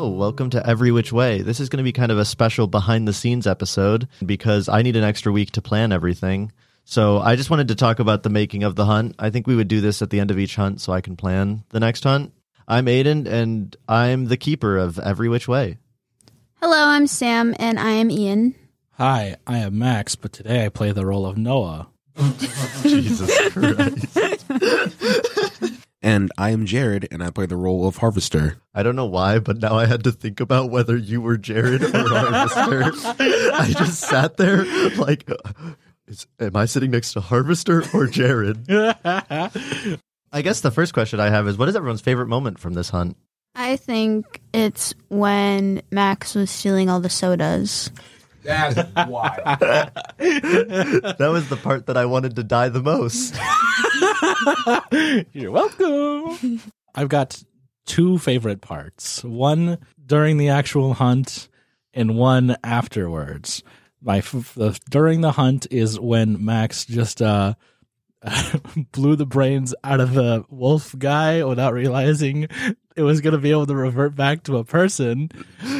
Hello, welcome to Every Which Way. This is going to be kind of a special behind the scenes episode because I need an extra week to plan everything. So I just wanted to talk about the making of the hunt. I think we would do this at the end of each hunt so I can plan the next hunt. I'm Aiden and I'm the keeper of Every Which Way. Hello, I'm Sam, and I am Ian. Hi, I am Max, but today I play the role of Noah. Jesus Christ. And I am Jared, and I play the role of Harvester. I don't know why, but now I had to think about whether you were Jared or Harvester. I just sat there like, is, am I sitting next to Harvester or Jared? I guess the first question I have is what is everyone's favorite moment from this hunt? I think it's when Max was stealing all the sodas. That's why. That was the part that I wanted to die the most. You're welcome. I've got two favorite parts. One during the actual hunt and one afterwards. My f- the, during the hunt is when Max just uh blew the brains out of the wolf guy without realizing it was going to be able to revert back to a person.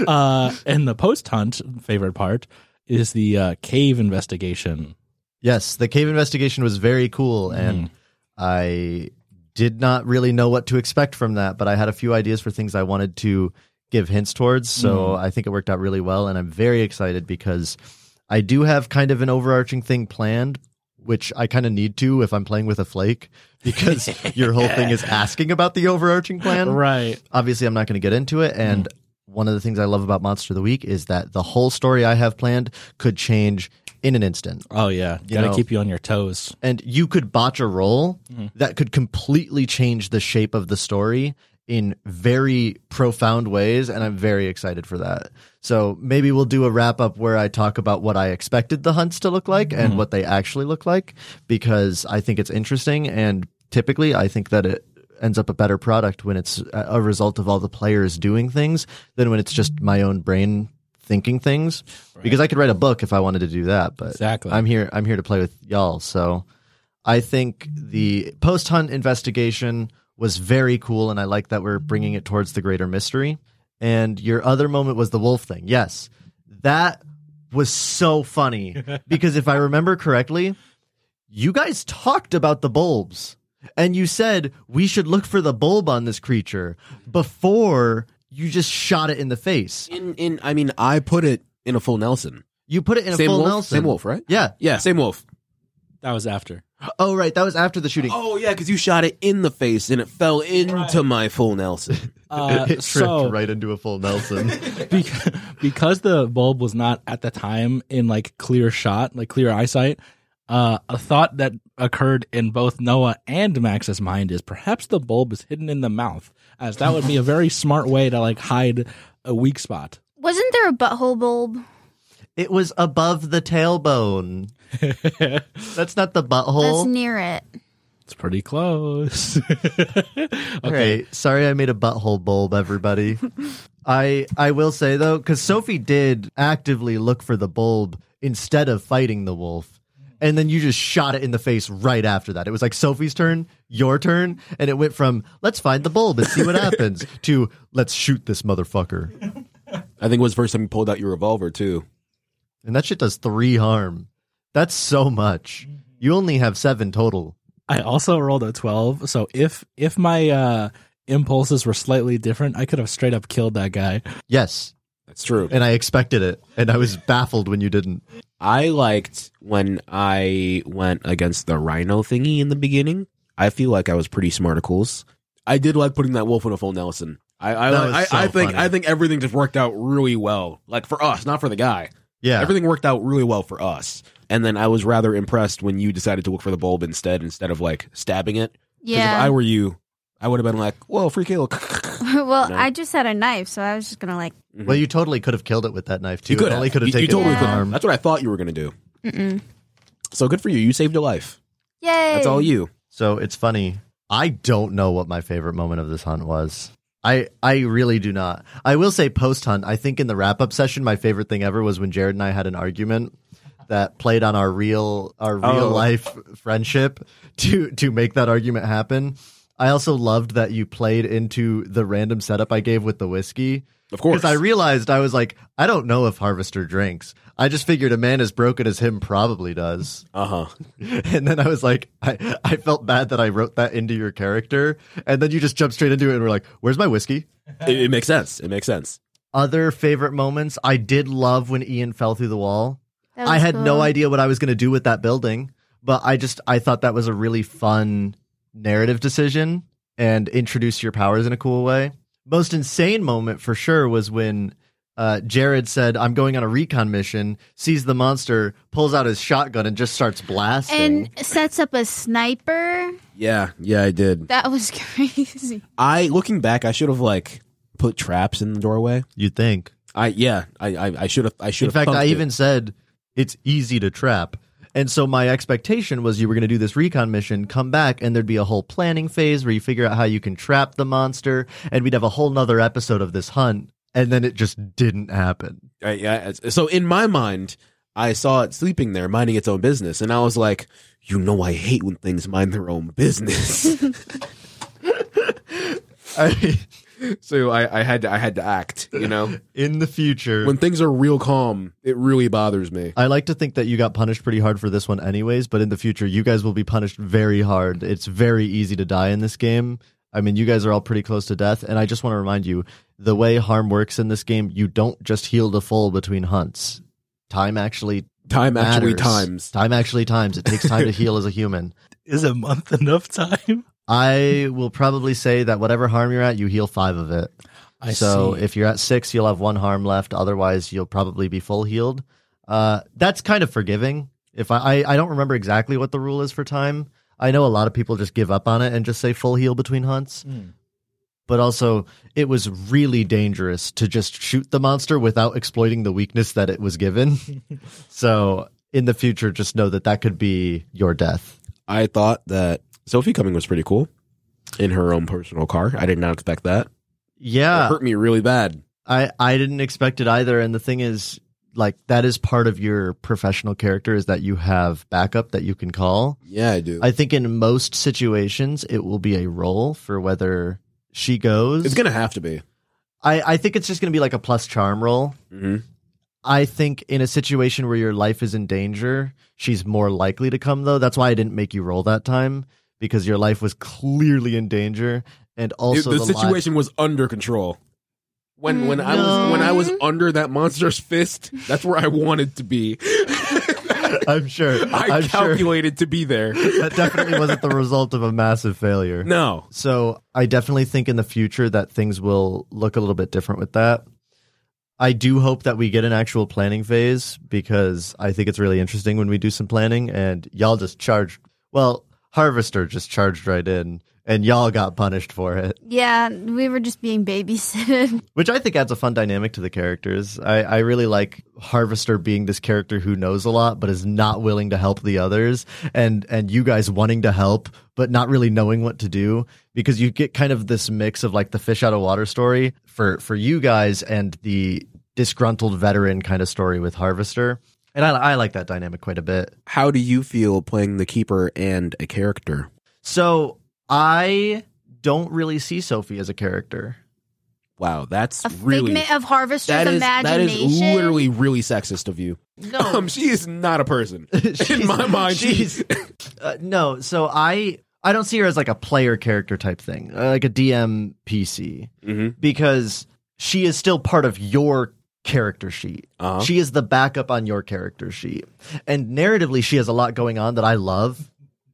Uh and the post hunt favorite part is the uh, cave investigation. Yes, the cave investigation was very cool, and I did not really know what to expect from that, but I had a few ideas for things I wanted to give hints towards. So hmm. I think it worked out really well, and I'm very excited because I do have kind of an overarching thing planned, which I kind of need to if I'm playing with a flake, because your whole thing is asking about the overarching plan. Right. Obviously, I'm not going to get into it, and. Hmm. One of the things I love about Monster of the Week is that the whole story I have planned could change in an instant. Oh yeah, You got to know- keep you on your toes. and you could botch a roll Mm-hmm. that could completely change the shape of the story in very profound ways and i'm very excited for that so maybe we'll do a wrap up where i talk about what i expected the hunts to look like Mm-hmm. and what they actually look like because i think it's interesting and typically i think that it ends up a better product when it's a result of all the players doing things than when it's just my own brain thinking things because i could write a book if i wanted to do that but Exactly. i'm here i'm here to play with y'all so I think the post hunt investigation was very cool, and I like that we're bringing it towards the greater mystery. And your other moment was the wolf thing. Yes, that was so funny because if I remember correctly, you guys talked about the bulbs and you said we should look for the bulb on this creature before you just shot it in the face. In, in, I mean, I put it in a full Nelson. You put it in a full wolf, Nelson. same wolf, right? Yeah. Yeah, same wolf. That was after. Oh, right. That was after the shooting. Oh yeah, because you shot it in the face and it fell into my full Nelson. Uh, it tripped so right into a full Nelson. because, because the bulb was not at the time in like clear shot, like clear eyesight, uh, a thought that occurred in both Noah and Max's mind is perhaps the bulb is hidden in the mouth, as that would be a very smart way to like hide a weak spot. Wasn't there a butthole bulb? It was above the tailbone. That's not the butthole. That's near it. It's pretty close. All right. Sorry I made a butthole bulb, everybody. I I will say though, because Sophie did actively look for the bulb instead of fighting the wolf. And then you just shot it in the face right after that. It was like Sophie's turn, your turn, and it went from let's find the bulb and see what happens to let's shoot this motherfucker. I think it was the first time you pulled out your revolver too. And that shit does three harm. That's so much. You only have seven total. I also rolled a twelve, so if if my uh, impulses were slightly different, I could have straight up killed that guy. Yes. That's true. And I expected it. And I was baffled when you didn't. I liked when I went against the rhino thingy in the beginning. I feel like I was pretty smarticles. I did like putting that wolf in a full Nelson. I I, That was I, so I think funny. I think everything just worked out really well. Like for us, not for the guy. Yeah. Everything worked out really well for us. And then I was rather impressed when you decided to look for the bulb instead, instead of like stabbing it. 'Cause if Yeah. I were you, I would have been like, "Well, free kill!" well, No. I just had a knife, so I was just gonna like. Mm-hmm. Well, you totally could have killed it with that knife too. You could have. only could have You- taken you totally one could. arm. That's what I thought you were going to do. Mm-mm. So good for you. You saved your life. Yay! That's all you. So it's funny. I don't know what my favorite moment of this hunt was. I I really do not. I will say post hunt. I think in the wrap up session, my favorite thing ever was when Jared and I had an argument that played on our real our real Oh. life friendship to to make that argument happen. I also loved that you played into the random setup I gave with the whiskey Of course. Because I realized I was like, I don't know if Harvester drinks. I just figured a man as broken as him probably does. uh huh. And then I was like, I, I felt bad that I wrote that into your character. And then you just jumped straight into it and were like, where's my whiskey? It, it makes sense. It makes sense. Other favorite moments, I did love when Ian fell through the wall. I was had no idea what I was going to do with that building, but I just I thought that was a really fun narrative decision and introduce your powers in a cool way. Most insane moment for sure was when uh, Jared said, "I'm going on a recon mission." Sees the monster, pulls out his shotgun, and just starts blasting. And sets up a sniper. Yeah. Yeah, I did. That was crazy. I looking back, I should have like put traps in the doorway. You'd think. I yeah. I I, I should have. I should. In fact, I even said it's easy to trap. And so my expectation was you were going to do this recon mission, come back, and there'd be a whole planning phase where you figure out how you can trap the monster, and we'd have a whole nother episode of this hunt. And then it just didn't happen. I, yeah, so in my mind, I saw it sleeping there, minding its own business, and I was like, "You know, I hate when things mind their own business." I, so I, I had to, I had to act. You know, in the future, when things are real calm, it really bothers me. I like to think that you got punished pretty hard for this one, anyways. But in the future, you guys will be punished very hard. It's very easy to die in this game. I mean, you guys are all pretty close to death, and I just want to remind you the way harm works in this game. You don't just heal to full between hunts. Time actually Time actually times. Time actually times. It takes time to heal as a human. Is a month enough time? I will probably say that whatever harm you're at, you heal five of it. I so see. if you're at six, you'll have one harm left. Otherwise, you'll probably be full healed. Uh, that's kind of forgiving. If I, I, I don't remember exactly what the rule is for time. I know a lot of people just give up on it and just say full heal between hunts. Mm. But also, it was really dangerous to just shoot the monster without exploiting the weakness that it was given. so in the future, just know that that could be your death. I thought that Sophie coming was pretty cool in her own personal car. I did not expect that. Yeah. It hurt me really bad. I I didn't expect it either. And the thing is, like that is part of your professional character is that you have backup that you can call. Yeah, I do. I think in most situations it will be a roll for whether she goes. it's gonna have to be. I I think it's just gonna be like a plus charm roll. hmm I think in a situation where your life is in danger, she's more likely to come though. That's why I didn't make you roll that time because your life was clearly in danger and also the, the, li- situation was under control. When when I was when I was mm-hmm. under that monster's fist, that's where I wanted to be. I'm sure. I I'm sure calculated to be there. that definitely wasn't the result of a massive failure. No, So I definitely think in the future that things will look a little bit different with that. I do hope that we get an actual planning phase because I think it's really interesting when we do some planning and y'all just charge. Well, Harvester just charged right in and y'all got punished for it, Yeah, we were just being babysitted. which I think adds a fun dynamic to the characters. I, I really like Harvester being this character who knows a lot but is not willing to help the others and and you guys wanting to help but not really knowing what to do because you get kind of this mix of like the fish out of water story for for you guys and the disgruntled veteran kind of story with Harvester. And I, I like that dynamic quite a bit. how do you feel playing the keeper and a character? So I don't really see Sophie as a character. Wow, that's A really figment of Harvester's that is imagination. is literally really sexist of you. No, Um, she is not a person She's- in my mind. she's She's uh, no. So I I don't see her as like a player character type thing, uh, like a DM PC, Mhm. because she is still part of your character sheet. Uh-huh. She is the backup on your character sheet, and narratively, she has a lot going on that I love.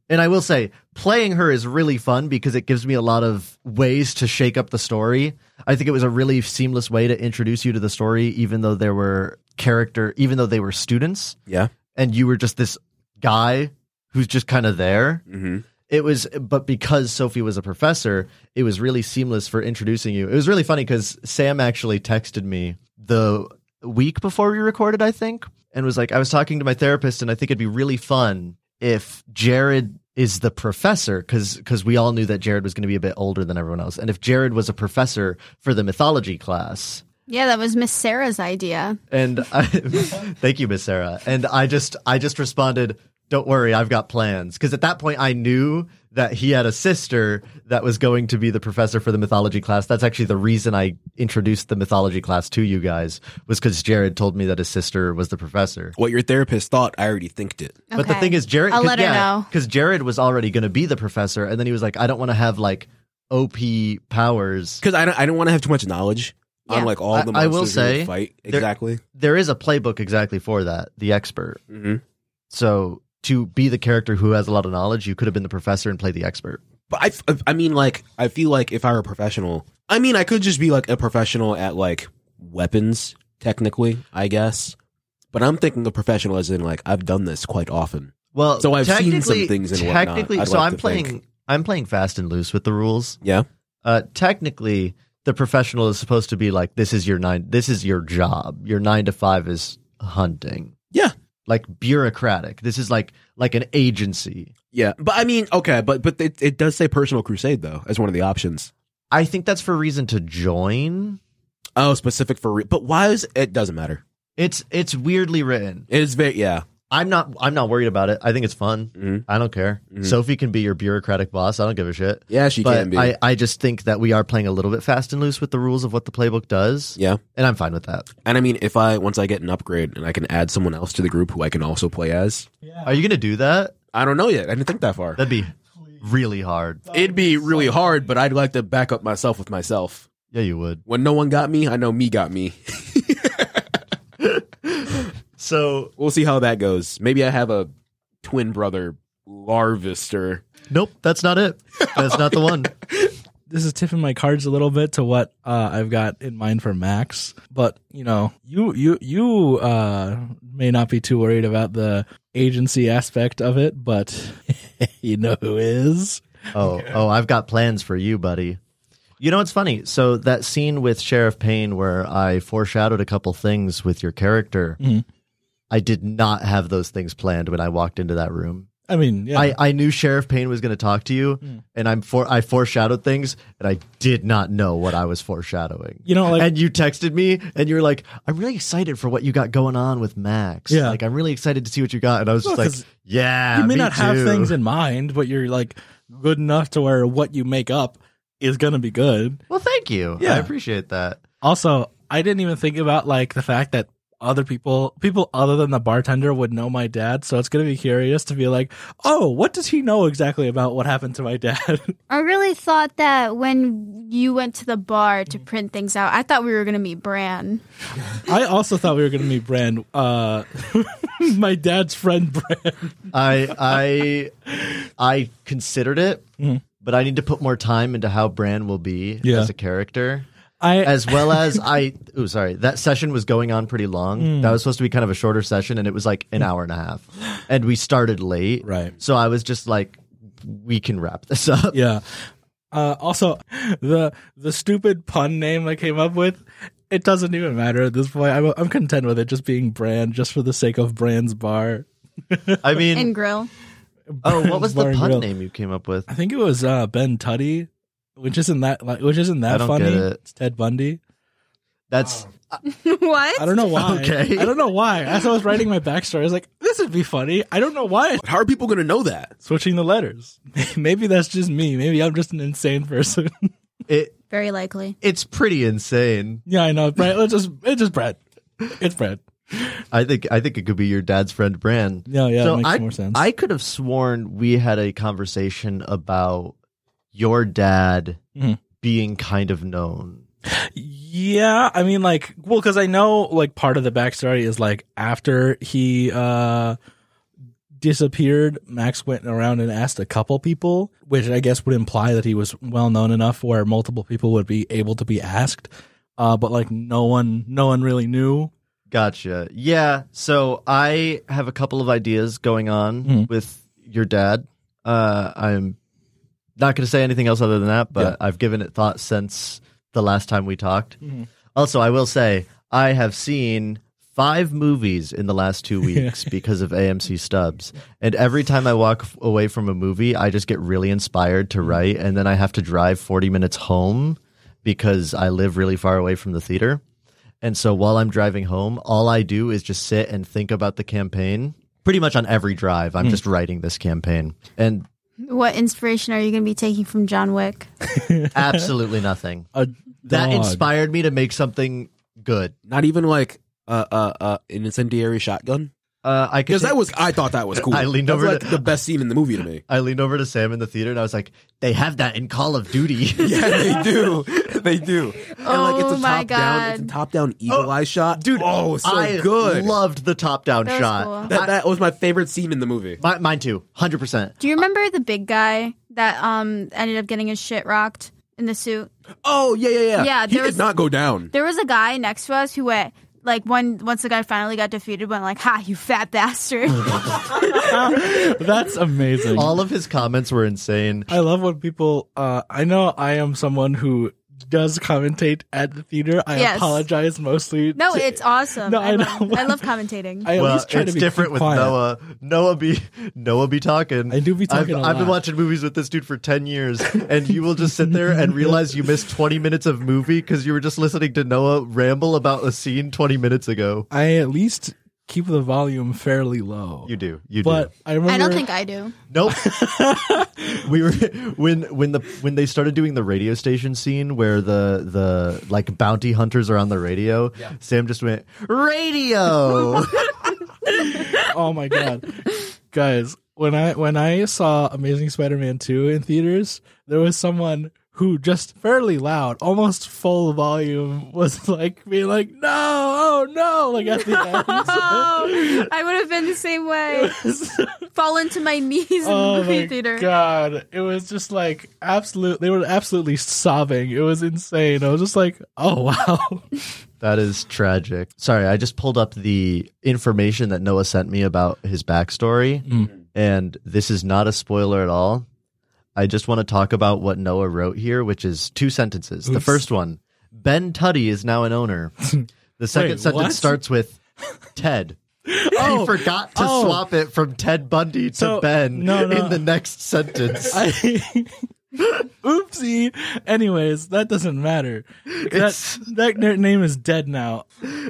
And I will say, playing her is really fun because it gives me a lot of ways to shake up the story. I think it was a really seamless way to introduce you to the story, even though there were character, even though they were students yeah. and you were just this guy who's just kind of there. hmm It was, but because Sophie was a professor, it was really seamless for introducing you. It was really funny because Sam actually texted me the week before we recorded, I think, and was like, I was talking to my therapist, and I think it'd be really fun if Jared is the professor because because we all knew that Jared was going to be a bit older than everyone else, and if Jared was a professor for the mythology class, yeah, that was Miss Sarah's idea. and I, thank you, Miss Sarah. And I just, I just responded, don't worry, I've got plans. Because at that point, I knew that he had a sister that was going to be the professor for the mythology class. That's actually the reason I introduced the mythology class to you guys, was because Jared told me that his sister was the professor. What your therapist thought, I already thinked it. But the thing is, Jared, I'll let her yeah, know. because Jared was already going to be the professor, and then he was like, I don't want to have like OP powers. Because I don't, I don't want to have too much knowledge Yeah. on like all I- the I monsters will say, would fight there- exactly. There is a playbook exactly for that, the expert. hmm So to be the character who has a lot of knowledge, you could have been the professor and played the expert. But I, I mean, like, I feel like if I were a professional, I mean, I could just be like a professional at like weapons, technically, I guess. But I'm thinking a professional as in like I've done this quite often. Well, So I've seen some things and technically. So like I'm playing. think. I'm playing fast and loose with the rules. Yeah. Uh, technically, the professional is supposed to be like, this is your nine. This is your job. Your nine to five is hunting. Like bureaucratic. This is like like an agency. Yeah. But I mean, okay, but but it, it does say personal crusade though as one of the options. I think that's for a reason to join. Oh, specific for re- but why is it doesn't matter. It's it's weirdly written. It is very yeah. I'm not I'm not worried about it. I think it's fun. Mhm. I don't care. Mhm. Sophie can be your bureaucratic boss. I don't give a shit. Yeah, she but can be. I, I just think that we are playing a little bit fast and loose with the rules of what the playbook does. yeah. And I'm fine with that. And I mean, if I once I get an upgrade and I can add someone else to the group who I can also play as, Yeah. Are you gonna do that? I don't know yet. I didn't think that far. That'd be really hard. It'd be really hard, but I'd like to back up myself with myself. Yeah, you would. When no one got me, I know me got me. So We'll see how that goes. Maybe I have a twin brother, Larvister. nope, that's not it. That's not the one. this is tipping my cards a little bit to what uh, I've got in mind for Max. But you know, you you you uh, may not be too worried about the agency aspect of it, but you know who is. Oh, oh, I've got plans for you, buddy. You know what's funny? So that scene with Sheriff Payne where I foreshadowed a couple things with your character, Mhm. I did not have those things planned when I walked into that room. I mean, yeah, I, I knew Sheriff Payne was going to talk to you, Mm. and I'm for I foreshadowed things, and I did not know what I was foreshadowing. you know, like and you texted me, and you were like, "I'm really excited for what you got going on with Max. Yeah. like I'm really excited to see what you got." And I was just Well, like, 'cause "Yeah, you may not have things in mind, but you're like good enough to where what you make up is gonna be good. Well, thank you. Yeah. I appreciate that. Also, I didn't even think about like the fact that other people, people other than the bartender, would know my dad. So it's gonna be curious to be like, oh, what does he know exactly about what happened to my dad? I really thought that when you went to the bar to print things out, I thought we were going to meet Bran. I also thought we were gonna meet Brand, uh, my dad's friend Brand. I I I considered it, Mhm. but I need to put more time into how Bran will be Yeah. as a character. I as well as I. Oh, sorry. That session was going on pretty long. Mm. That was supposed to be kind of a shorter session, and it was like an hour and a half. And we started late, right. so I was just like, "We can wrap this up." Yeah. Uh, also, the the stupid pun name I came up with, it doesn't even matter at this point. I'm, I'm content with it just being Brand, just for the sake of Brand's bar. I mean, And Grill. oh, what was the pun Grill. name you came up with? I think it was uh, Ben Tuddy, which isn't that like, which isn't that I don't funny. get it. It's Ted Bundy. That's what? I don't know why. Okay. I don't know why. As I was writing my backstory, I was like, this would be funny. I don't know why. How are people going to know that? Switching the letters. Maybe that's just me. Maybe I'm just an insane person. it. Very likely. It's pretty insane. yeah, I know. Brad, it's just it's just Brad. It's Brad. I think I think it could be your dad's friend Bran. Yeah, yeah, so it makes I, more sense. I could have sworn we had a conversation about your dad Mhm. being kind of known. Yeah, I mean, like, well, because I know, like, part of the backstory is like after he uh disappeared, Max went around and asked a couple people, which I guess would imply that he was well known enough where multiple people would be able to be asked. Uh, but like, no one, no one really knew. Gotcha. Yeah. So I have a couple of ideas going on Mhm. with your dad. Uh, I'm not going to say anything else other than that, but Yeah. I've given it thought since the last time we talked. Mhm. Also, I will say I have seen five movies in the last two weeks because of AMC stubs. And every time I walk away from a movie, I just get really inspired to write. And then I have to drive 40 minutes home because I live really far away from the theater. And so while I'm driving home, all I do is just sit and think about the campaign. pretty much on every drive. I'm just writing this campaign, and What inspiration are you going to be taking from John Wick? absolutely nothing. A That dog. inspired me to make something good. Not even like uh uh uh an incendiary shotgun. Uh, I could Because that was I thought that was cool. I leaned That's over like to- the best scene in the movie to me. I leaned over to Sam in the theater and I was like, "They have that in Call of Duty." Yeah, they do. They do. And like it's Oh a my top down it's a top down eagle eye shot. dude. oh so I good. Loved the top down That shot. cool. that that was my favorite scene in the movie. Mi- mine too, hundred percent. Do you remember the big guy that um ended up getting his shit rocked in the suit? Oh yeah, yeah, yeah. Yeah, he did was- not go down. There was a guy next to us who went like when once the guy finally got defeated, went like, "Ha, you fat bastard!" That's amazing. All of his comments were insane. I love when people. Uh, I know I am someone who does commentate at the theater. I Yes. apologize mostly. no, to- it's awesome. No, I, I love, know. I love commentating. I at well, least try it's to be different with quiet. Noah. Noah be Noah be talking. I do be talking I've, a I've been watching movies with this dude for ten years, and you will just sit there and realize you missed twenty minutes of movie because you were just listening to Noah ramble about a scene twenty minutes ago. I at least keep the volume fairly low. You do, you but do. I remember. I don't think I do. Nope. we were when when the when they started doing the radio station scene where the the like bounty hunters are on the radio. Sam just went radio. oh my god, guys! When I when I saw Amazing Spider-Man two in theaters, there was someone who just fairly loud, almost full volume, was like being like, "No, oh no!" Like at the end. I would have been the same way. Fallen to my knees in the Oh movie my theater. god! It was just like absolute. They were absolutely sobbing. It was insane. I was just like, "Oh wow!" That is tragic. Sorry, I just pulled up the information that Noah sent me about his backstory, Mm. and this is not a spoiler at all. I just want to talk about what Noah wrote here, which is two sentences. The first one Ben Tuddy is now an owner. The second Wait, sentence what? starts with Ted. Oh, he forgot to oh. swap it from Ted Bundy to So, Ben no, no. in the next sentence. I, oopsie. Anyways, that doesn't matter. That It's- that name is dead now.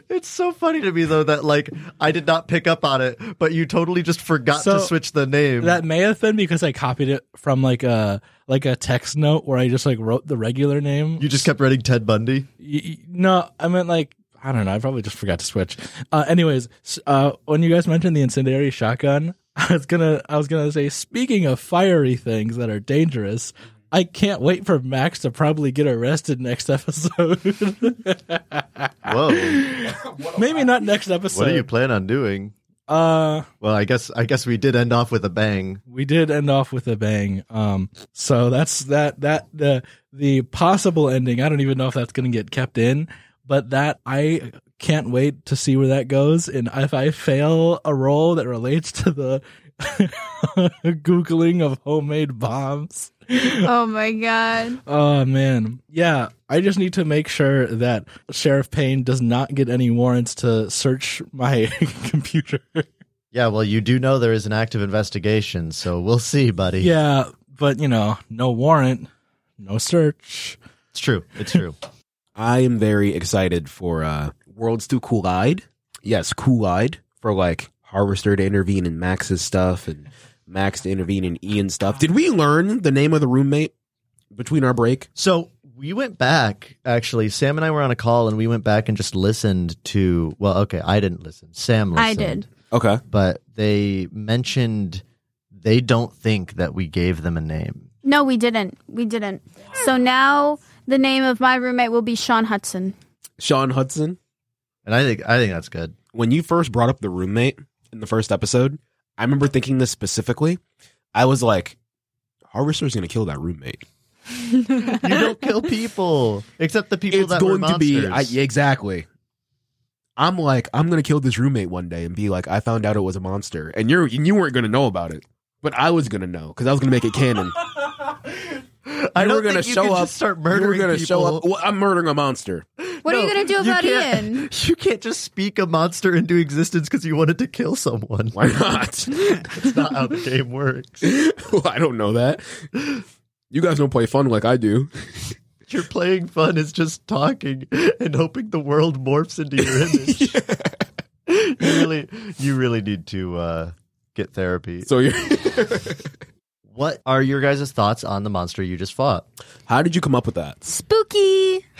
It's so funny to me though that like I did not pick up on it, but you totally just forgot So, to switch the name. That may have been because I copied it from like a like a text note where I just like wrote the regular name. you just kept writing Ted Bundy. Y- no, I meant like I don't know. I probably just forgot to switch. Uh, anyways, uh, when you guys mentioned the incendiary shotgun, I was gonna I was gonna say speaking of fiery things that are dangerous. I can't wait for Max to probably get arrested next episode. Whoa. Maybe not next episode. what do you plan on doing? Uh, Well, I guess I guess we did end off with a bang. we did end off with a bang. Um, so that's that that the the possible ending. I don't even know if that's going to get kept in, but that I can't wait to see where that goes. And if I fail a roll that relates to the googling of homemade bombs, Oh my god. oh man, yeah. I just need to make sure that Sheriff Payne does not get any warrants to search my computer. Yeah, well, you do know there is an active investigation, so we'll see, buddy. yeah, but you know, no warrant, no search. it's true. It's true. I am very excited for uh Worlds to Collide. Yes, Collide for like Harvester to intervene in Max's stuff and Max to intervene in Ian's stuff. Did we learn the name of the roommate between our break? so we went back. Actually, Sam and I were on a call, and we went back and just listened to. Well, okay, I didn't listen. Sam listened. I did. Okay. but they mentioned they don't think that we gave them a name. No, we didn't. We didn't. So now the name of my roommate will be Sean Hudson. Sean Hudson. And I think I think that's good. When you first brought up the roommate in the first episode, I remember thinking this specifically. I was like, Harvester's gonna kill that roommate. You don't kill people except the people it's that going were to be I, exactly. I'm like, I'm gonna kill this roommate one day and be like, I found out it was a monster, and you're and you weren't gonna know about it, but I was gonna know because I was gonna make it canon. I you don't were gonna think show can up. Just start you murdering were gonna people. show up. Well, I'm murdering a monster. What are you gonna do about can't- Ian? You can't just speak a monster into existence because you wanted to kill someone. Why not? That's not how the game works. well, I don't know that. You guys don't play fun like I do. Your playing fun is just talking and hoping the world morphs into your image. you really, you really need to uh, get therapy. So you What are your guys' thoughts on the monster you just fought? How did you come up with that? Spooky.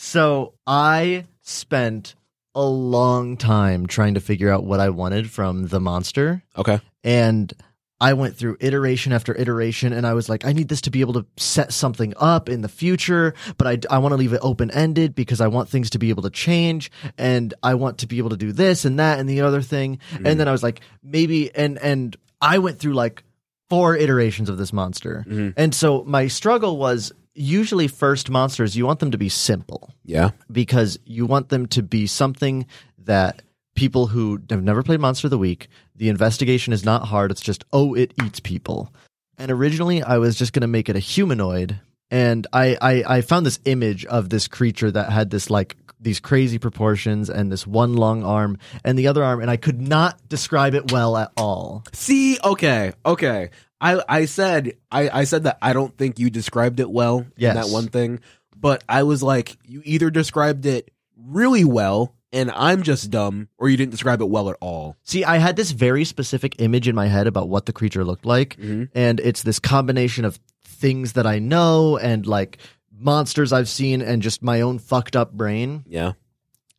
So I spent a long time trying to figure out what I wanted from the monster. Okay. And I went through iteration after iteration, and I was like, I need this to be able to set something up in the future, but I, I want to leave it open ended because I want things to be able to change, and I want to be able to do this and that and the other thing. And mm. then I was like, maybe, and and I went through like four iterations of this monster, mm-hmm. and so my struggle was usually first monsters you want them to be simple Yeah. because you want them to be something that people who have never played Monster of the Week, the investigation is not hard. It's just, oh, it eats people. And originally, I was just going to make it a humanoid. And I, I, I found this image of this creature that had this like these crazy proportions and this one long arm and the other arm, and I could not describe it well at all. See, okay, okay. I I said I I said that I don't think you described it well Yes. in that one thing, but I was like, you either described it really well and I'm just dumb, or you didn't describe it well at all. See, I had this very specific image in my head about what the creature looked like, mm-hmm. and it's this combination of things that I know and like monsters I've seen and just my own fucked up brain, Yeah,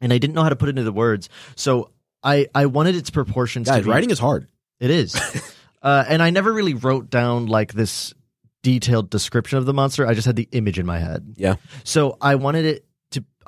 and I didn't know how to put it into the words. So I I wanted its proportions guys, to be writing is hard. it is. uh, and I never really wrote down like this detailed description of the monster. I just had the image in my head. Yeah, So I wanted it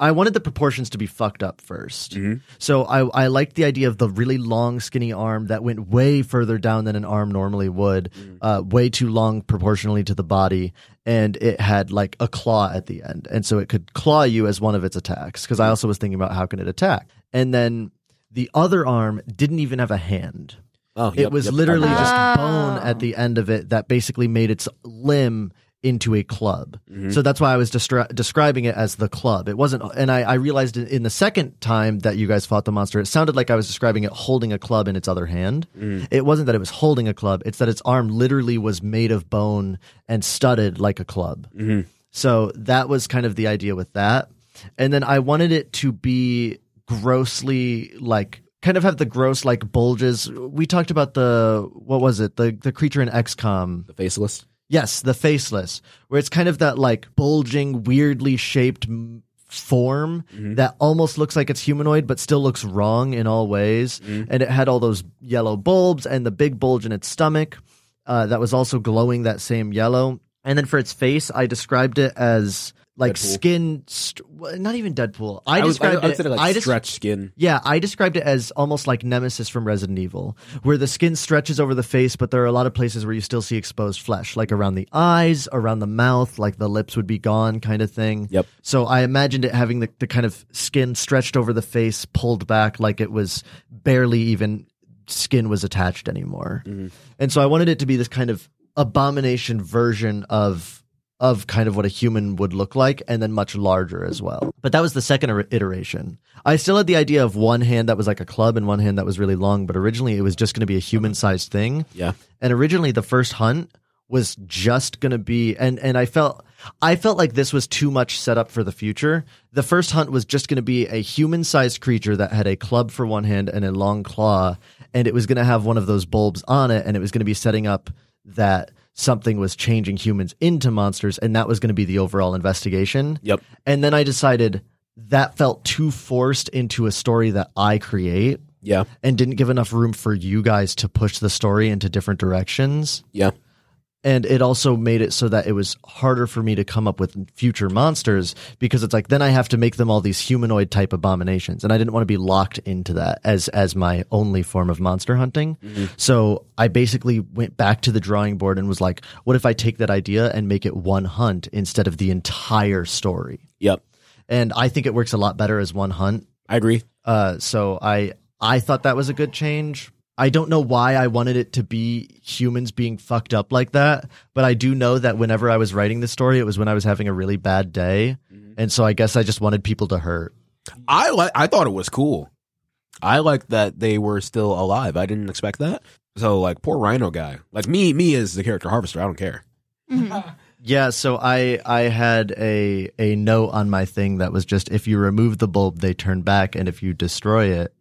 I wanted the proportions to be fucked up 1st Mhm. So I I liked the idea of the really long skinny arm that went way further down than an arm normally would, uh, way too long proportionally to the body, and it had like a claw at the end, and so it could claw you as one of its attacks. Because I also was thinking about how can it attack, and then the other arm didn't even have a hand. oh, It yep, was yep, literally I remember just that. bone at the end of it that basically made its limb into a club. Mhm. So that's why I was destra- describing it as the club. It wasn't, and I, I realized in, the second time that you guys fought the monster, it sounded like I was describing it holding a club in its other hand. Mm. It wasn't that it was holding a club; it's that its arm literally was made of bone and studded like a club. Mhm. So that was kind of the idea with that. And then I wanted it to be grossly like kind of have the gross like bulges. We talked about the what was it? The the creature in XCOM. the faceless. Yes, the faceless, where it's kind of that like bulging, weirdly shaped m- form that almost looks like it's humanoid, but still looks wrong in all ways. And it had all those yellow bulbs and the big bulge in its stomach uh, that was also glowing that same yellow. And then for its face, I described it as like Deadpool. skin, st- not even Deadpool. I, I, was, I, described I would it. like I des- stretched skin. yeah, I described it as almost like Nemesis from Resident Evil, where the skin stretches over the face, but there are a lot of places where you still see exposed flesh, like around the eyes, around the mouth, like the lips would be gone, kind of thing. Yep. So I imagined it having the, the kind of skin stretched over the face, pulled back, like it was barely even skin was attached anymore. Mm-hmm. And so I wanted it to be this kind of abomination version of of kind of what a human would look like and then much larger as well. But that was the second iteration. I still had the idea of one hand that was like a club and one hand that was really long, but originally it was just going to be a human-sized thing. Yeah, And originally the first hunt was just going to be and and I felt I felt like this was too much set up for the future. The first hunt was just going to be a human-sized creature that had a club for one hand and a long claw and it was going to have one of those bulbs on it and it was going to be setting up that something was changing humans into monsters and that was going to be the overall investigation. Yep. And then I decided that felt too forced into a story that I create yeah, and didn't give enough room for you guys to push the story into different directions. yeah. And it also made it so that it was harder for me to come up with future monsters because it's like then I have to make them all these humanoid type abominations and I didn't want to be locked into that as as my only form of monster hunting. So I basically went back to the drawing board and was like what if I take that idea and make it one hunt instead of the entire story? Yep. And I think it works a lot better as one hunt I agree. uh, so I I thought that was a good change. I don't know why I wanted it to be humans being fucked up like that, but I do know that whenever I was writing the story, it was when I was having a really bad day, and so I guess I just wanted people to hurt. I like. I thought it was cool. I liked that they were still alive. I didn't expect that. So like, poor Rhino guy. Like me, me as the character harvester. I don't care. Mhm. Yeah, so I I had a a note on my thing that was just if you remove the bulb, they turn back, and if you destroy it,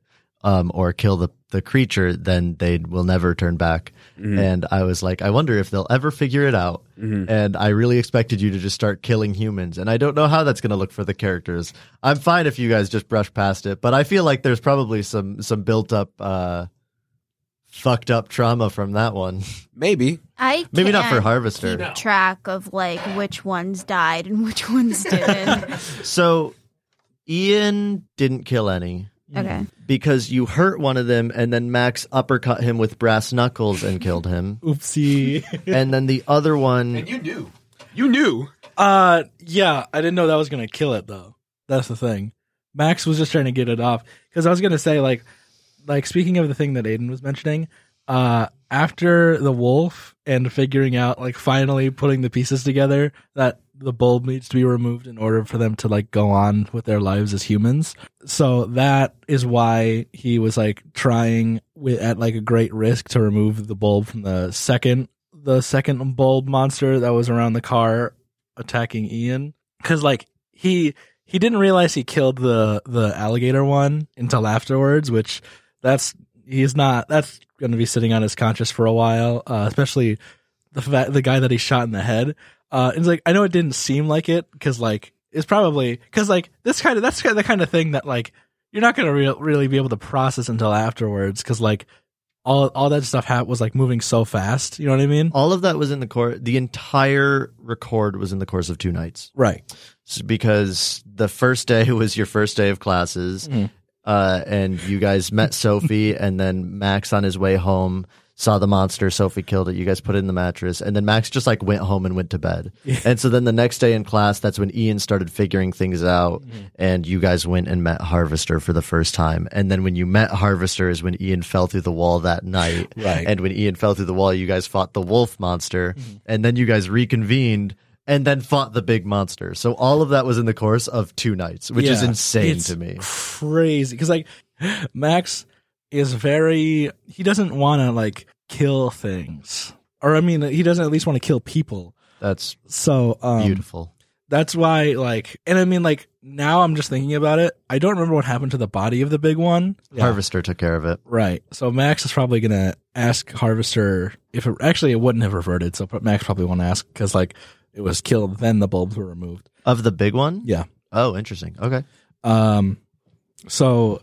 um, or kill the, the creature, then they will never turn back. And I was like, I wonder if they'll ever figure it out. And I really expected you to just start killing humans. And I don't know how that's going to look for the characters. I'm fine if you guys just brush past it, but I feel like there's probably some, some built up, uh, fucked up trauma from that one. Maybe. I Maybe not for Harvester. keep track of like which ones died and which ones didn't. So Ian didn't kill any okay. Because you hurt one of them and then Max uppercut him with brass knuckles and killed him. Oopsie. and then the other one And you knew. You knew. uh, yeah, I didn't know that was gonna kill it though. That's the thing. Max was just trying to get it off because I was gonna say like, like speaking of the thing that Aiden was mentioning, uh, after the wolf and figuring out like finally putting the pieces together that the bulb needs to be removed in order for them to like go on with their lives as humans. So that is why he was like trying with at like a great risk to remove the bulb from the second the second bulb monster that was around the car attacking Ian cuz like he he didn't realize he killed the the alligator one until afterwards which that's he's not that's going to be sitting on his conscience for a while uh, especially the fa- the guy that he shot in the head uh it's like I know it didn't seem like it cuz like it's probably cuz like this kind of that's kind of the kind of thing that like you're not going to re- really be able to process until afterwards cuz like all all that stuff ha- was like moving so fast you know what I mean? All of that was in the course the entire record was in the course of two nights. Right. S- because the first day was your first day of classes Mm. uh, and you guys met sophie and then max on his way home saw the monster sophie killed it. You guys put it in the mattress. And then max just like went home and went to bed. And so then the next day in class that's when ian started figuring things out. Mm-hmm. and you guys went and met harvester for the first time. And then when you met harvester is when ian fell through the wall that night. Right. and when ian fell through the wall you guys fought the wolf monster. And then you guys reconvened and then fought the big monster. So all of that was in the course of two nights which is insane to me. Crazy, because like Max is very he doesn't want to like kill things, or I mean he doesn't at least want to kill people. that's So um, beautiful that's why like, and I mean like now I'm just thinking about it. I don't remember what happened to the body of the big one. harvester took care of it Right. So Max is probably gonna ask Harvester if it actually it wouldn't have reverted. So Max probably won't ask because like it was killed, then the bulbs were removed. of the big one Yeah. oh interesting okay Um, so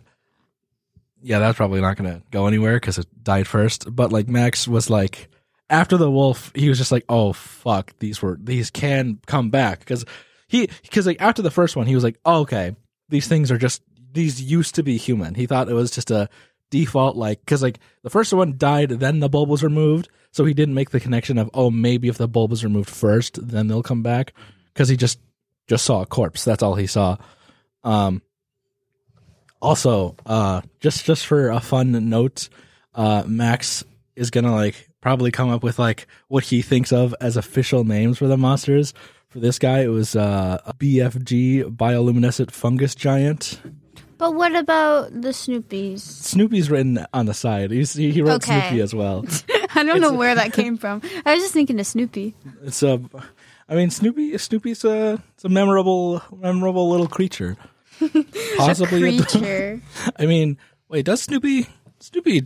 yeah, that's probably not gonna go anywhere because it died first. But like Max was like, after the wolf, he was just like, oh fuck, these were these can come back because he because like after the first one, he was like, oh, okay, these things are just these used to be human. He thought it was just a default like because like the first one died, then the bulb was removed, so he didn't make the connection of oh maybe if the bulb was removed first, then they'll come back because he just just saw a corpse. That's all he saw. Um, also, uh, just just for a fun note, uh, Max is gonna like probably come up with like what he thinks of as official names for the monsters. For this guy, it was uh, a BFG bioluminescent fungus giant. But what about the Snoopies? Snoopy's written on the side. He's, he he wrote Okay. Snoopy as well. I don't know where that came from. I was just thinking of Snoopy. It's a, I mean, Snoopy. Snoopy's a, it's a memorable, memorable little creature. Possibly, a- Creature. I mean, wait, does Snoopy? Snoopy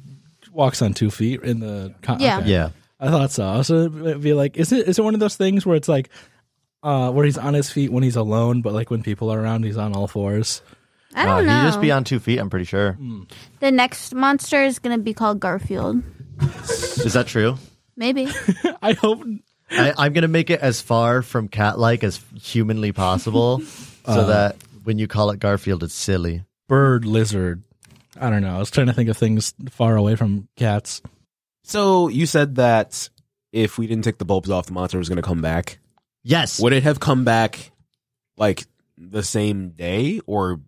walks on two feet in the. Con- Yeah. okay. yeah I thought so. So it'd be like, is it is it one of those things where it's like, uh, where he's on his feet when he's alone, but like when people are around, he's on all fours. I uh, don't know. he'd just be on two feet i'm pretty sure the next monster is going to be called Garfield. is that true Maybe. I hope. I, I'm gonna make it as far from cat-like as humanly possible, so that when you call it Garfield, it's silly. Bird, lizard. I don't know. I was trying to think of things far away from cats. So you said that if we didn't take the bulbs off, the monster was going to come back. Yes. Would it have come back like the same day or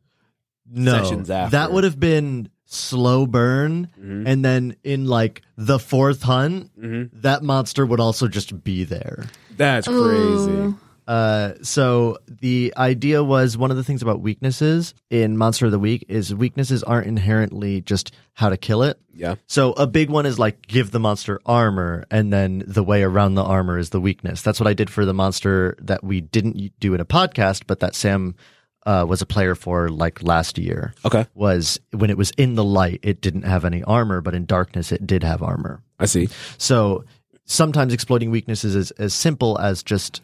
no. sessions after? That would have been slow burn, Mhm. and then in like the fourth hunt, Mhm. that monster would also just be there. That's crazy. Ooh. Uh, so the idea was one of the things about weaknesses in Monster of the Week is weaknesses aren't inherently just how to kill it. Yeah. So a big one is like give the monster armor, and then the way around the armor is the weakness. That's what I did for the monster that we didn't do in a podcast, but that Sam uh, was a player for like last year Okay, was when it was in the light, it didn't have any armor, but in darkness, it did have armor. I see. So sometimes exploiting weaknesses is as simple as just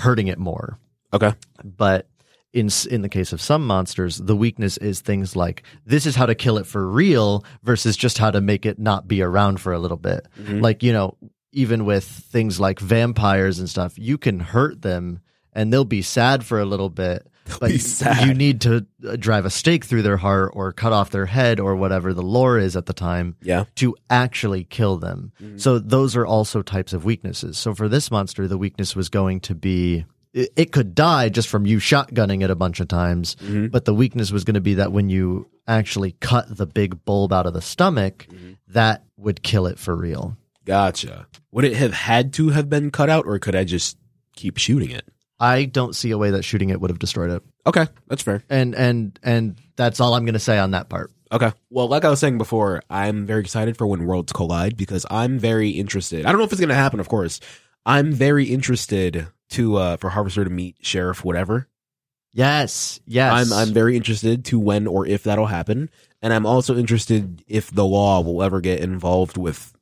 hurting it more. Okay, But in in the case of some monsters, the weakness is things like this is how to kill it for real versus just how to make it not be around for a little bit. Mhm. Like you know, even with things like vampires and stuff, you can hurt them and they'll be sad for a little bit. But you need to uh, drive a stake through their heart or cut off their head or whatever the lore is at the time yeah, to actually kill them. Mm-hmm. So those are also types of weaknesses. So for this monster, the weakness was going to be it, it could die just from you shotgunning it a bunch of times, mm-hmm. but the weakness was going to be that when you actually cut the big bulb out of the stomach, mm-hmm. that would kill it for real. gotcha. Would it have had to have been cut out, or could I just keep shooting it? I don't see a way that shooting it would have destroyed it. Okay, that's fair. And and and that's all I'm going to say on that part. Okay. Well, like I was saying before, I'm very excited for when worlds collide because I'm very interested. I don't know if it's going to happen, of course. I'm very interested to uh for Harvester to meet Sheriff whatever. Yes. Yes. I'm I'm very interested to when or if that'll happen, and I'm also interested if the law will ever get involved with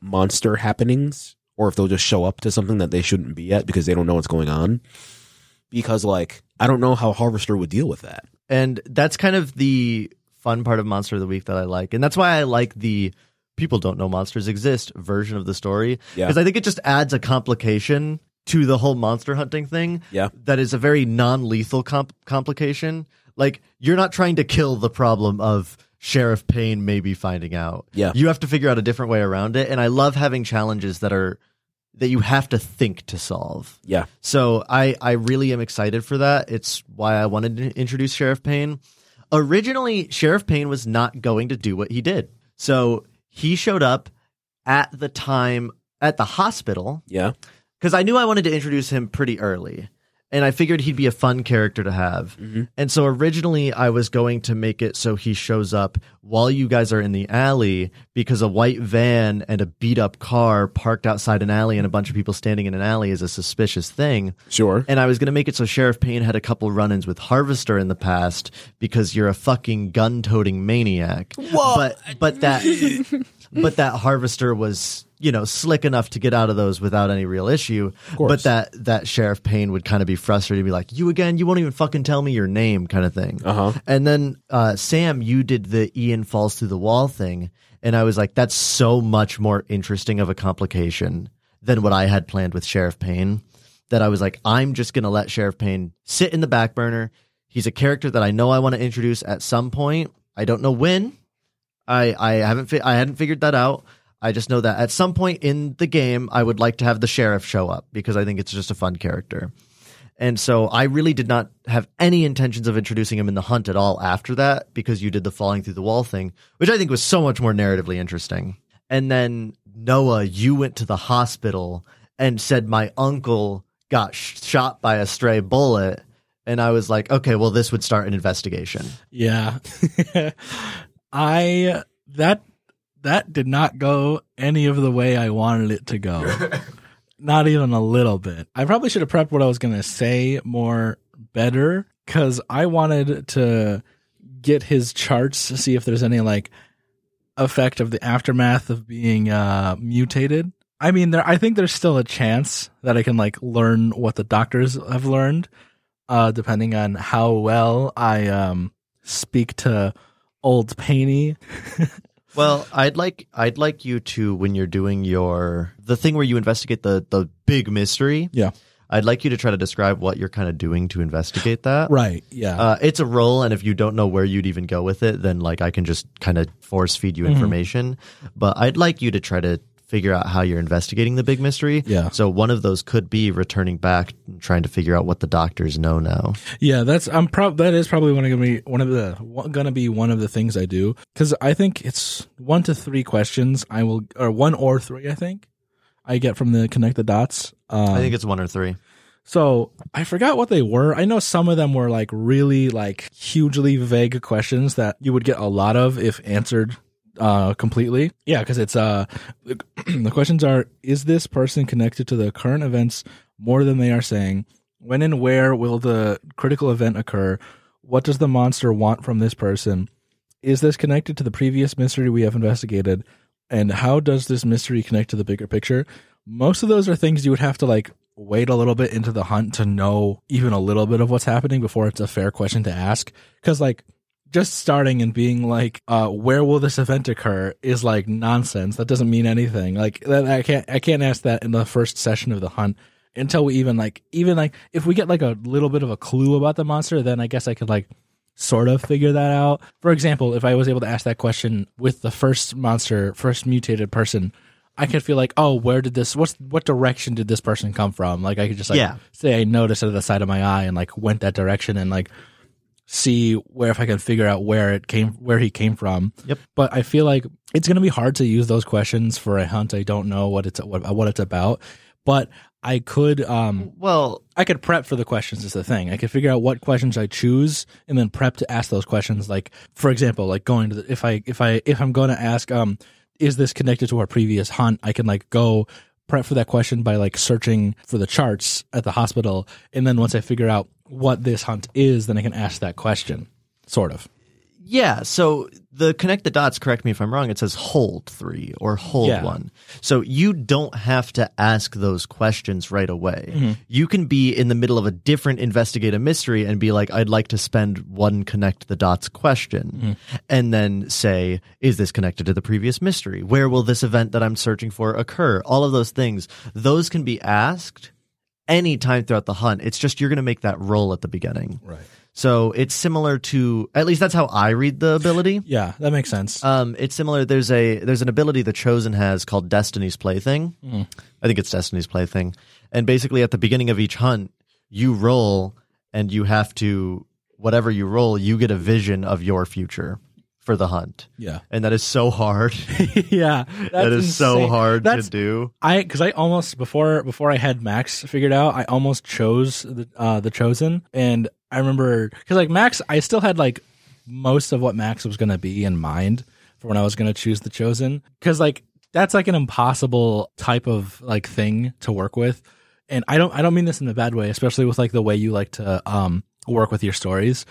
monster happenings or if they'll just show up to something that they shouldn't be at because they don't know what's going on. Because like I don't know how Harvester would deal with that. And that's kind of the fun part of Monster of the Week that I like. And that's why I like the people don't know monsters exist version of the story. Yeah. Because I think it just adds a complication to the whole monster hunting thing Yeah. that is a very non lethal comp- complication. Like, you're not trying to kill the problem of Sheriff Payne maybe finding out. Yeah. You have to figure out a different way around it. And I love having challenges that are that you have to think to solve. Yeah. So I, I really am excited for that. It's why I wanted to introduce Sheriff Payne. Originally, Sheriff Payne was not going to do what he did. So he showed up at the time at the hospital Yeah. because I knew I wanted to introduce him pretty early. And I figured he'd be a fun character to have. Mm-hmm. And so originally I was going to make it so he shows up while you guys are in the alley because a white van and a beat up car parked outside an alley and a bunch of people standing in an alley is a suspicious thing. Sure. And I was going to make it so Sheriff Payne had a couple run ins with Harvester in the past because you're a fucking gun toting maniac. But, but that, but that Harvester was, you know, slick enough to get out of those without any real issue. But that, that Sheriff Payne would kind of be frustrated and be like, you again, you won't even fucking tell me your name kind of thing. Uh-huh. And then, uh, Sam, you did the Ian falls through the wall thing. And I was like, that's so much more interesting of a complication than what I had planned with Sheriff Payne that I was like, I'm just going to let Sheriff Payne sit in the back burner. He's a character that I know I want to introduce at some point. I don't know when. I I haven't fi- I hadn't figured that out. I just know that at some point in the game, I would like to have the sheriff show up because I think it's just a fun character. And so I really did not have any intentions of introducing him in the hunt at all after that because you did the falling through the wall thing, which I think was so much more narratively interesting. And then Noah, you went to the hospital and said my uncle got sh- shot by a stray bullet. And I was like, okay, well, this would start an investigation. Yeah. I that that did not go any of the way I wanted it to go. not even a little bit. I probably should have prepped what I was going to say more better cuz I wanted to get his charts to see if there's any like effect of the aftermath of being uh mutated. I mean there I think there's still a chance that I can like learn what the doctors have learned uh depending on how well I um speak to old Painey. Well, I'd like I'd like you to when you're doing your the thing where you investigate the the big mystery. Yeah. I'd like you to try to describe what you're kind of doing to investigate that. Right. Yeah. Uh, it's a roll, and if you don't know where you'd even go with it, then like I can just kind of force feed you Mm-hmm. information. But I'd like you to try to figure out how you're investigating the big mystery. Yeah. So one of those could be returning back, and trying to figure out what the doctors know now. Yeah, that's I'm prob that is probably one of gonna be one of the gonna be one of the things I do because I think it's one to three questions I will or one or three I think I get from the connect the dots. Um, I think it's one or three. so. I forgot what they were. I know some of them were like really like hugely vague questions that you would get a lot of if answered uh completely. Yeah, because it's uh the, questions are: Is this person connected to the current events more than they are saying? When and where will the critical event occur? What does the monster want from this person? Is this connected to the previous mystery we have investigated? And how does this mystery connect to the bigger picture? Most of those are things you would have to like wait a little bit into the hunt to know even a little bit of what's happening before it's a fair question to ask. Cause like just starting and being like, uh, where will this event occur is like nonsense. That doesn't mean anything. Like that, I can't, I can't ask that in the first session of the hunt until we even like, even like, if we get like a little bit of a clue about the monster, then I guess I could like sort of figure that out. For example, if I was able to ask that question with the first monster, first mutated person, I could feel like, oh, where did this? What's what direction did this person come from? Like I could just like Yeah. say I noticed it at the side of my eye and like went that direction and like see where if I can figure out where it came where he came from. Yep. But I feel like it's gonna be hard to use those questions for a hunt. I don't know what it's what, what it's about, but I could um Well, I could prep for the questions is the thing. I could figure out what questions I choose and then prep to ask those questions. Like for example, like going to the, if I if I if I'm going to ask um is this connected to our previous hunt? I can like go prep for that question by like searching for the charts at the hospital and then once I figure out what this hunt is, then I can ask that question. Sort of. yeah. So the connect the dots. Correct me if I'm wrong. It says hold three or hold Yeah. one. So you don't have to ask those questions right away. Mm-hmm. You can be in the middle of a different investigative mystery and be like, I'd like to spend one connect the dots question, Mm-hmm. and then say, is this connected to the previous mystery? Where will this event that I'm searching for occur? All of those things. Those can be asked any time throughout the hunt. It's just you're going to make that roll at the beginning. Right. So it's similar to at least that's how I read the ability. Yeah, that makes sense. Um, it's similar. There's a there's an ability the chosen has called Destiny's Plaything. I think it's Destiny's Plaything, and basically at the beginning of each hunt, you roll and you have to whatever you roll, you get a vision of your future for the hunt, yeah. and that is so hard. yeah. that is so hard That's to do. I because I almost before before I had Max figured out, I almost chose the uh, the chosen, and I remember because like Max, I still had like most of what Max was gonna be in mind for when I was gonna choose the chosen, because like that's like an impossible type of like thing to work with, and I don't I don't mean this in a bad way, especially with like the way you like to um work with your stories.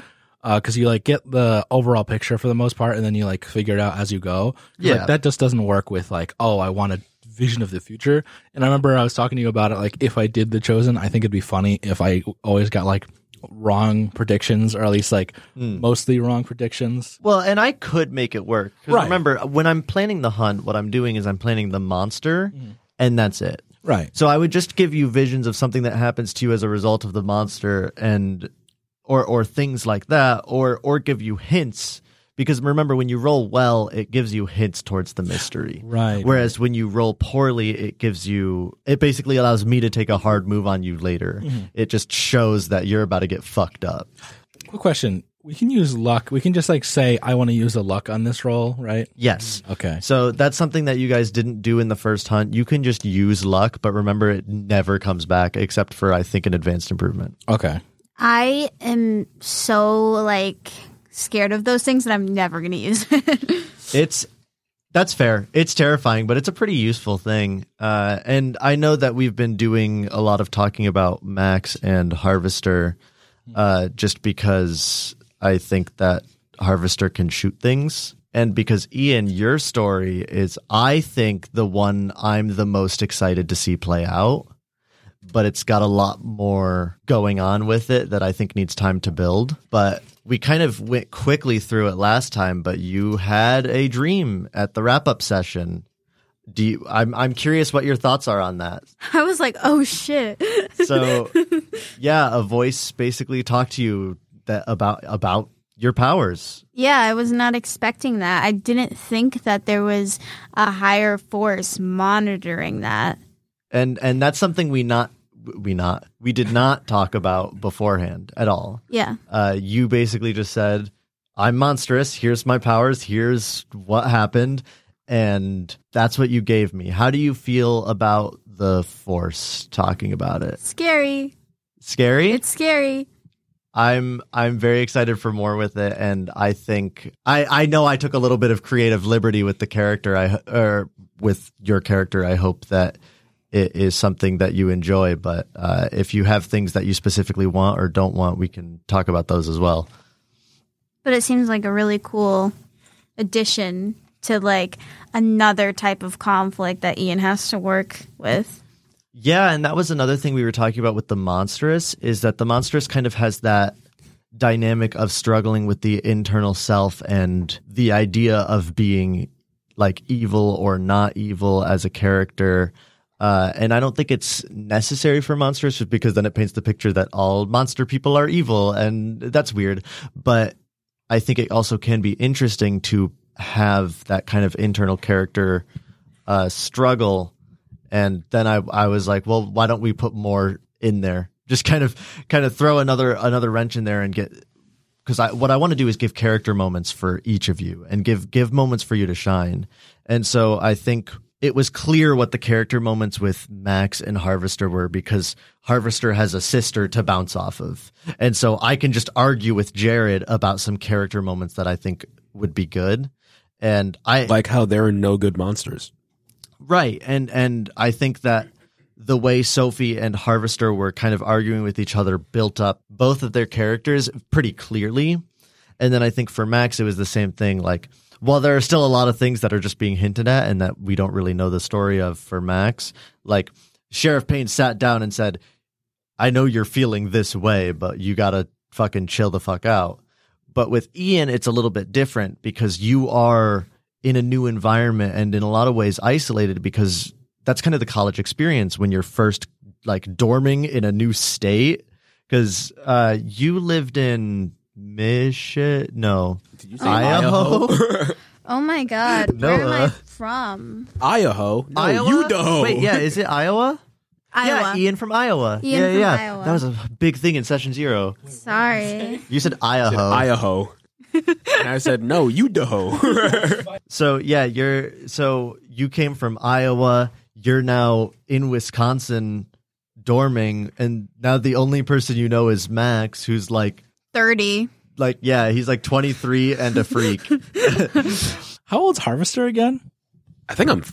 Because you like get the overall picture for the most part, and then you like figure it out as you go. Yeah. like, that just doesn't work with like, oh, I want a vision of the future. And I remember I was talking to you about it. Like, if I did the chosen, I think it'd be funny if I always got like wrong predictions, or at least like mostly wrong predictions. Well, and I could make it work. Right. Remember, when I'm planning the hunt, what I'm doing is I'm planning the monster, Mm-hmm. and that's it. Right. So I would just give you visions of something that happens to you as a result of the monster and or or things like that or or give you hints because remember when you roll well it gives you hints towards the mystery. Right. Whereas when you roll poorly it gives you it basically allows me to take a hard move on you later. Mm-hmm. It just shows that you're about to get fucked up. Quick question. We can use luck. We can just like say, I want to use a luck on this roll, right? Yes. Okay. So that's something that you guys didn't do in the first hunt. You can just use luck, but remember it never comes back except for I think an advanced improvement. Okay. I am so like scared of those things that I'm never gonna use. it. It's that's fair. It's terrifying, but it's a pretty useful thing. Uh, and I know that we've been doing a lot of talking about Max and Harvester, uh, just because I think that Harvester can shoot things. And because Ian, your story is, I think, the one I'm the most excited to see play out. But it's got a lot more going on with it that I think needs time to build. But we kind of went quickly through it last time. But you had a dream at the wrap up session. Do you, I'm I'm curious what your thoughts are on that. I was like, oh shit. So, yeah, a voice basically talked to you that about about your powers. Yeah, I was not expecting that. I didn't think that there was a higher force monitoring that. and and that's something we not we not we did not talk about beforehand at all. Yeah. Uh, you basically just said, "I'm monstrous. Here's my powers. Here's what happened," and that's what you gave me. How do you feel about the Force talking about it? Scary. Scary. It's scary. I'm I'm very excited for more with it, and I think I I know I took a little bit of creative liberty with the character. I or with your character. I hope that is something that you enjoy. But uh, if you have things that you specifically want or don't want, we can talk about those as well. But it seems like a really cool addition to like another type of conflict that Ian has to work with. Yeah, and that was another thing we were talking about with the monstrous is that the monstrous kind of has that dynamic of struggling with the internal self and the idea of being like evil or not evil as a character. Uh, and I don't think it's necessary for monstrous just because then it paints the picture that all monster people are evil and that's weird. But I think it also can be interesting to have that kind of internal character uh, struggle and then I I was like, well, why don't we put more in there? Just kind of kind of throw another another wrench in there and get because I what I want to do is give character moments for each of you and give give moments for you to shine. And so I think it was clear what the character moments with Max and Harvester were because Harvester has a sister to bounce off of. And so I can just argue with Jared about some character moments that I think would be good. And I Like how there are no good monsters. Right. And and I think that the way Sophie and Harvester were kind of arguing with each other built up both of their characters pretty clearly. And then I think for Max it was the same thing like while there are still a lot of things that are just being hinted at and that we don't really know the story of for Max, like Sheriff Payne sat down and said, I know you're feeling this way, but you got to fucking chill the fuck out. But with Ian, it's a little bit different because you are in a new environment and in a lot of ways isolated because that's kind of the college experience when you're first like dorming in a new state. Because uh, you lived in Michigan, no, Did you say Idaho? Oh my god, where am I Noah. from? Idaho? No, Iowa? Idaho. Wait, yeah, is it Iowa? Iowa. Yeah, Ian from Iowa. Ian yeah, from yeah. Iowa. That was a big thing in session zero. Sorry. You said I said Idaho. Idaho. and I said, no, Idaho. So yeah, you're so you came from Iowa. You're now in Wisconsin, dorming, and now the only person you know is Max, who's like, 30. like yeah, he's like 23 and a freak. How old's Harvester again? I think I'm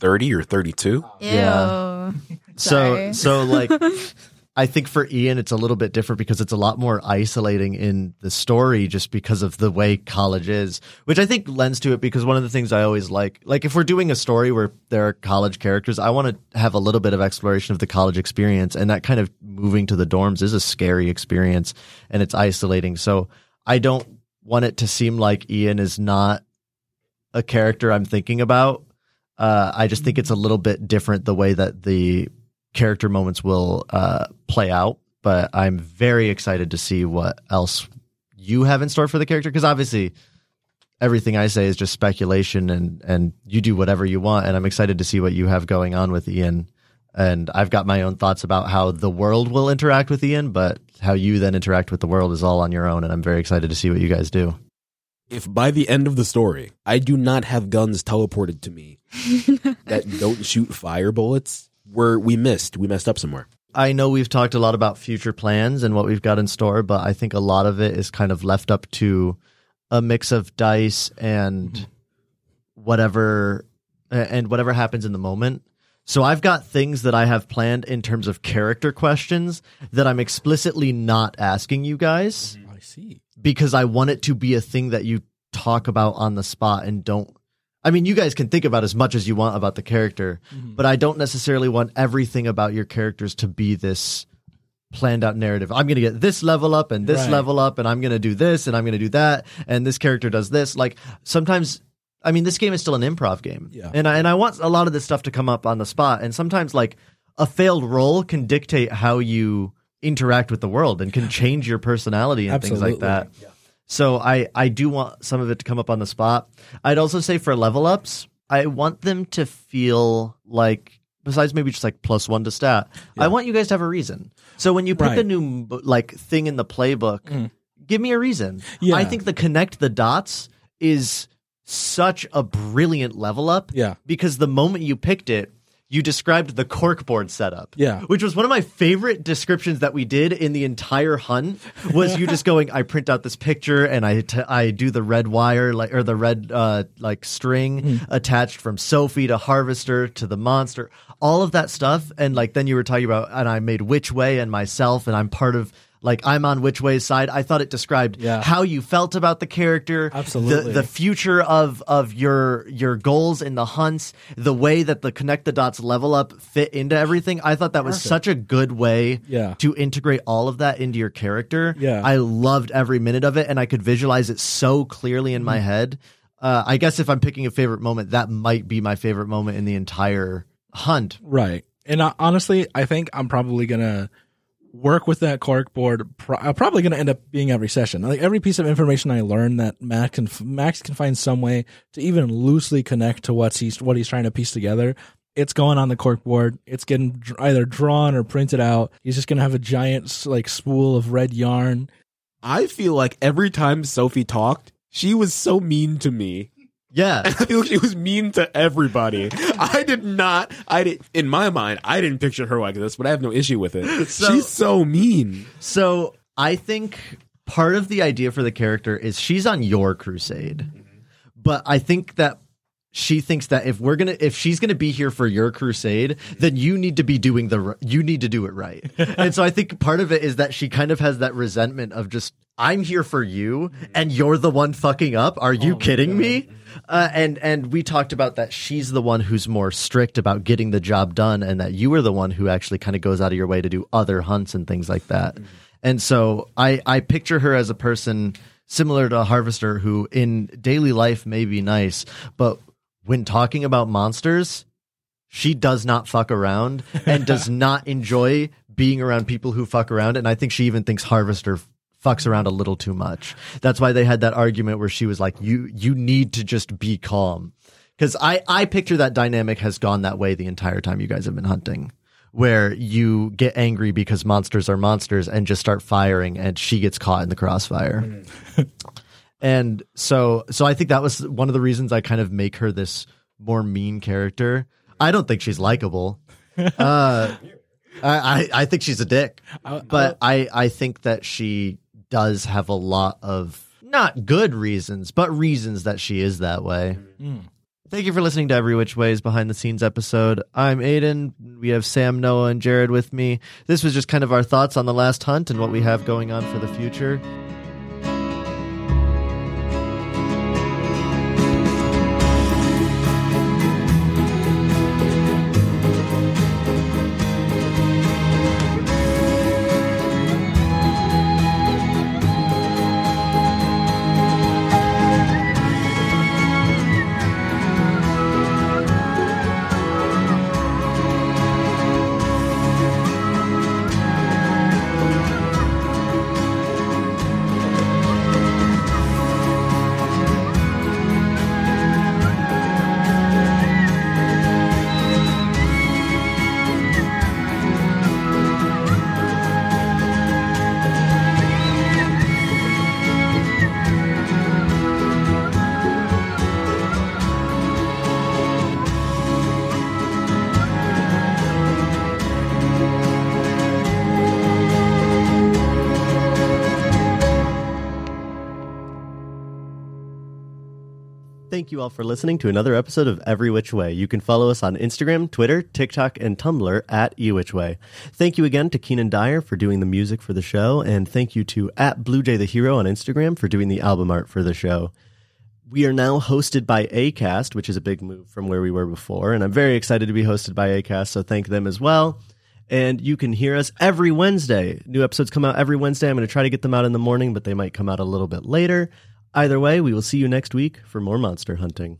30 or 32. Ew. Yeah. so Sorry. so like. I think for Ian, it's a little bit different because it's a lot more isolating in the story just because of the way college is, which I think lends to it because one of the things I always like, like if we're doing a story where there are college characters, I want to have a little bit of exploration of the college experience. And that kind of moving to the dorms is a scary experience and it's isolating. So I don't want it to seem like Ian is not a character I'm thinking about. Uh, I just think it's a little bit different the way that the character moments will uh, play out. But I'm very excited to see what else you have in store for the character because obviously everything I say is just speculation and and you do whatever you want. And I'm excited to see what you have going on with Ian. And I've got my own thoughts about how the world will interact with Ian, but how you then interact with the world is all on your own. And I'm very excited to see what you guys do. If by the end of the story, I do not have guns teleported to me that don't shoot fire bullets, we're, we missed. We messed up somewhere. I know we've talked a lot about future plans and what we've got in store, but I think a lot of it is kind of left up to a mix of dice and mm-hmm. whatever and whatever happens in the moment. So I've got things that I have planned in terms of character questions that I'm explicitly not asking you guys mm-hmm. I see. because I want it to be a thing that you talk about on the spot and don't. I mean, you guys can think about as much as you want about the character, mm-hmm. but I don't necessarily want everything about your characters to be this planned out narrative. I'm going to get this level up and this Right. level up, and I'm going to do this and I'm going to do that, and this character does this. Like sometimes. I mean, this game is still an improv game, Yeah. and I, and I want a lot of this stuff to come up on the spot. And sometimes, like a failed roll can dictate how you interact with the world and can change your personality and things like Absolutely. that. So I I do want some of it to come up on the spot. I'd also say for level ups, I want them to feel like besides maybe just like plus one to stat. I want you guys to have a reason. So when you pick a Right. new like thing in the playbook, mm-hmm. give me a reason. Yeah. I think the connect the dots is such a brilliant level up. Yeah. Because the moment you picked it, you described the corkboard setup. Yeah. Which was one of my favorite descriptions that we did in the entire hunt was you just going, I print out this picture and I, t- I do the red wire like or the red uh, like string attached from Sophie to Harvester to the monster, all of that stuff. And like then you were talking about and I made which way and myself and I'm part of like I'm on which way's side. I thought it described Yeah. how you felt about the character, Absolutely. the the future of of your your goals in the hunts, the way that the connect the dots level up fit into everything. I thought that was Perfect. such a good way Yeah. to integrate all of that into your character. Yeah. I loved every minute of it, and I could visualize it so clearly in my Mm-hmm. head. Uh, I guess if I'm picking a favorite moment, that might be my favorite moment in the entire hunt. Right. And uh, honestly, I think I'm probably gonna work with that cork board. Pro- I'm probably gonna end up being every session. Like every piece of information I learn that Max can Max can find some way to even loosely connect to what's he's what he's trying to piece together. It's going on the cork board. It's getting either drawn or printed out. He's just gonna have a giant like spool of red yarn. I feel like every time Sophie talked, she was so mean to me. Yeah. I feel like she was mean to everybody. I did not. I did. In my mind, I didn't picture her like this, but I have no issue with it. So- She's so mean. So I think part of the idea for the character is she's on your crusade, mm-hmm. but I think that she thinks that if we're gonna if she's gonna be here for your crusade then you need to be doing the you need to do it right and so i think part of it is that she kind of has that resentment of just i'm here for you and you're the one fucking up. Are you kidding me? Uh, and and we talked about that she's the one who's more strict about getting the job done and that you are the one who actually kind of goes out of your way to do other hunts and things like that. And so i i picture her as a person similar to a harvester who in daily life may be nice but when talking about monsters, she does not fuck around and does not enjoy being around people who fuck around. And I think she even thinks Harvester fucks around a little too much. That's why they had that argument where she was like, "You you need to just be calm." Because I I picture that dynamic has gone that way the entire time you guys have been hunting. Where you get angry because monsters are monsters and just start firing, and she gets caught in the crossfire and so so i think that was one of the reasons i kind of make her this more mean character i don't think she's likable uh I, I i think she's a dick but i i think that she does have a lot of not good reasons but reasons that she is that way Mm. Thank you for listening to Every Which Ways behind the scenes episode. I'm Aiden. We have Sam, Noah, and Jared with me. This was just kind of our thoughts on the last hunt and what we have going on for the future. All for listening to another episode of Every Which Way. You can follow us on Instagram, Twitter, TikTok, and Tumblr at eWhich Thank you again to Kienen Dyer for doing the music for the show, and thank you to at BlueJay the Hero on Instagram for doing the album art for the show. We are now hosted by Acast, which is a big move from where we were before, and I'm very excited to be hosted by Acast, so thank them as well. And you can hear us every Wednesday. New episodes come out every Wednesday. I'm going to try to get them out in the morning, but they might come out a little bit later. Either way, we will see you next week for more monster hunting.